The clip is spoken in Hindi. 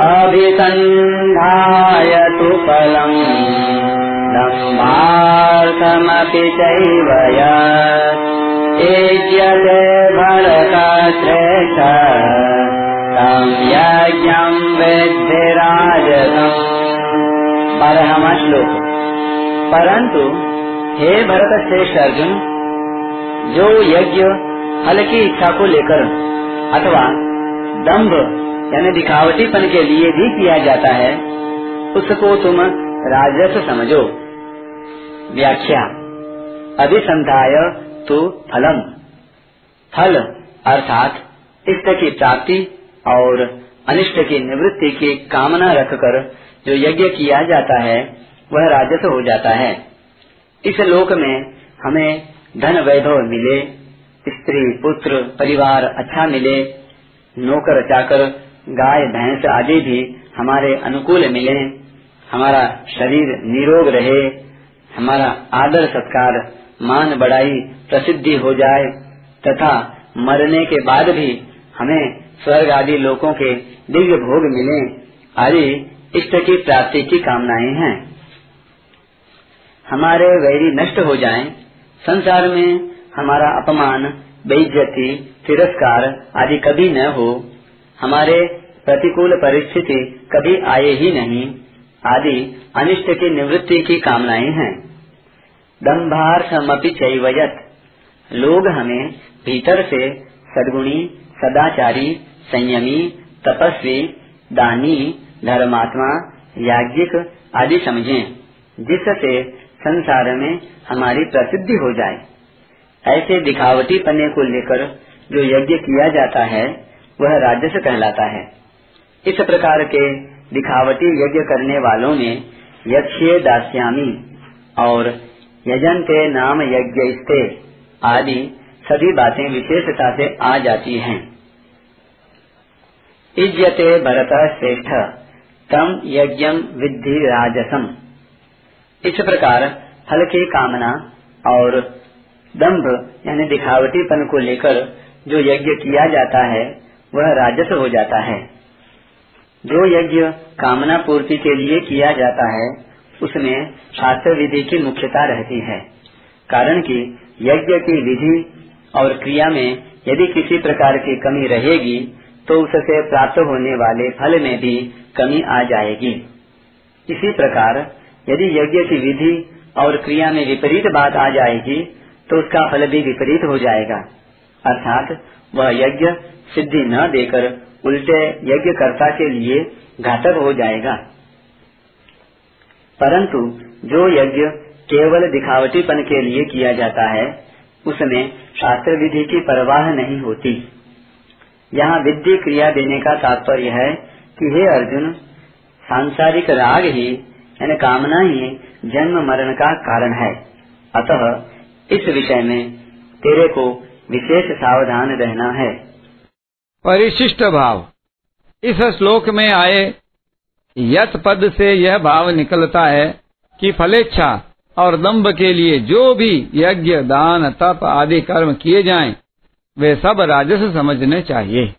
अभिसन्धाय तु फलम् भरतश्रेष्ठ। यज्ञं विद्धिराजतम् बारहवा श्लोक परंतु हे भरत श्रेष्ठ अर्जुन जो यज्ञ फल की इच्छा को लेकर अथवा दम्भ यानी दिखावटीपन के लिए भी किया जाता है, उसको तुम राजस समझो। व्याख्या, अभिसंधाय तो फलम। फल अर्थात इष्ट की प्राप्ति और अनिष्ट की निवृत्ति की कामना रखकर जो यज्ञ किया जाता है, वह राजस हो जाता है। इस लोक में हमें धन वैभव मिले, स्त्री, पुत्र, परिवार अच्छा मिले नौकर चाकर गाय भैंस आदि भी हमारे अनुकूल मिले हमारा शरीर निरोग रहे हमारा आदर सत्कार मान बढ़ाई प्रसिद्धि हो जाए तथा मरने के बाद भी हमें स्वर्ग आदि लोकों के दिव्य भोग मिले आदि इष्ट की प्राप्ति की कामनाएँ हैं। हमारे वैरी नष्ट हो जाएँ, संसार में हमारा अपमान बेइज्जती तिरस्कार आदि कभी न हो हमारे प्रतिकूल परिस्थिति कभी आए ही नहीं। आदि अनिष्ट की निवृत्ति की कामनाएँ हैं। दम्भार्थमपि चैवयत लोग हमें भीतर से सदगुणी, सदाचारी, संयमी, तपस्वी, दानी, धर्मात्मा, याज्ञिक आदि समझें, जिससे संसार में हमारी प्रसिद्धि हो जाए। ऐसे दिखावटी पन्ने को लेकर जो यज्ञ किया जाता है, वह राजस्व कहलाता है। इस प्रकार के दिखावटी यज्ञ करने वालों में यक्षे दास्यामी और यजंते नाम यज्ञ आदि सभी बातें विशेषता से आ जाती हैं। इज्यते भरत श्रेष्ठ तम यज्ञ विद्धि राजसम। इस प्रकार फल की कामना और दंभ यानी दिखावटीपन को लेकर जो यज्ञ किया जाता है, वह राजस हो जाता है। जो यज्ञ कामना पूर्ति के लिए किया जाता है, उसमें शास्त्र विधि की मुख्यता रहती है। कारण कि यज्ञ की विधि और क्रिया में यदि किसी प्रकार की कमी रहेगी तो उससे प्राप्त होने वाले फल में भी कमी आ जाएगी। इसी प्रकार, यदि यज्ञ की विधि और क्रिया में विपरीत बात आ जाएगी तो उसका फल भी विपरीत हो जाएगा। अर्थात, वह यज्ञ सिद्धि न देकर उल्टे यज्ञकर्ता के लिए घातक हो जाएगा। परंतु जो यज्ञ केवल दिखावटीपन के लिए किया जाता है, उसमें शास्त्र विधि की परवाह नहीं होती। यहाँ विधि क्रिया देने का तात्पर्य है कि हे अर्जुन, सांसारिक राग ही, यानी कामना ही जन्म मरण का कारण है। अतः इस विषय में तेरे को विशेष सावधान रहना है। परिशिष्ट भाव। इस श्लोक में आए यत पद से यह भाव निकलता है कि फलेच्छा और दम्भ के लिए जो भी यज्ञ दान तप आदि कर्म किए जाएँ, वे सब राजस्व समझने चाहिए।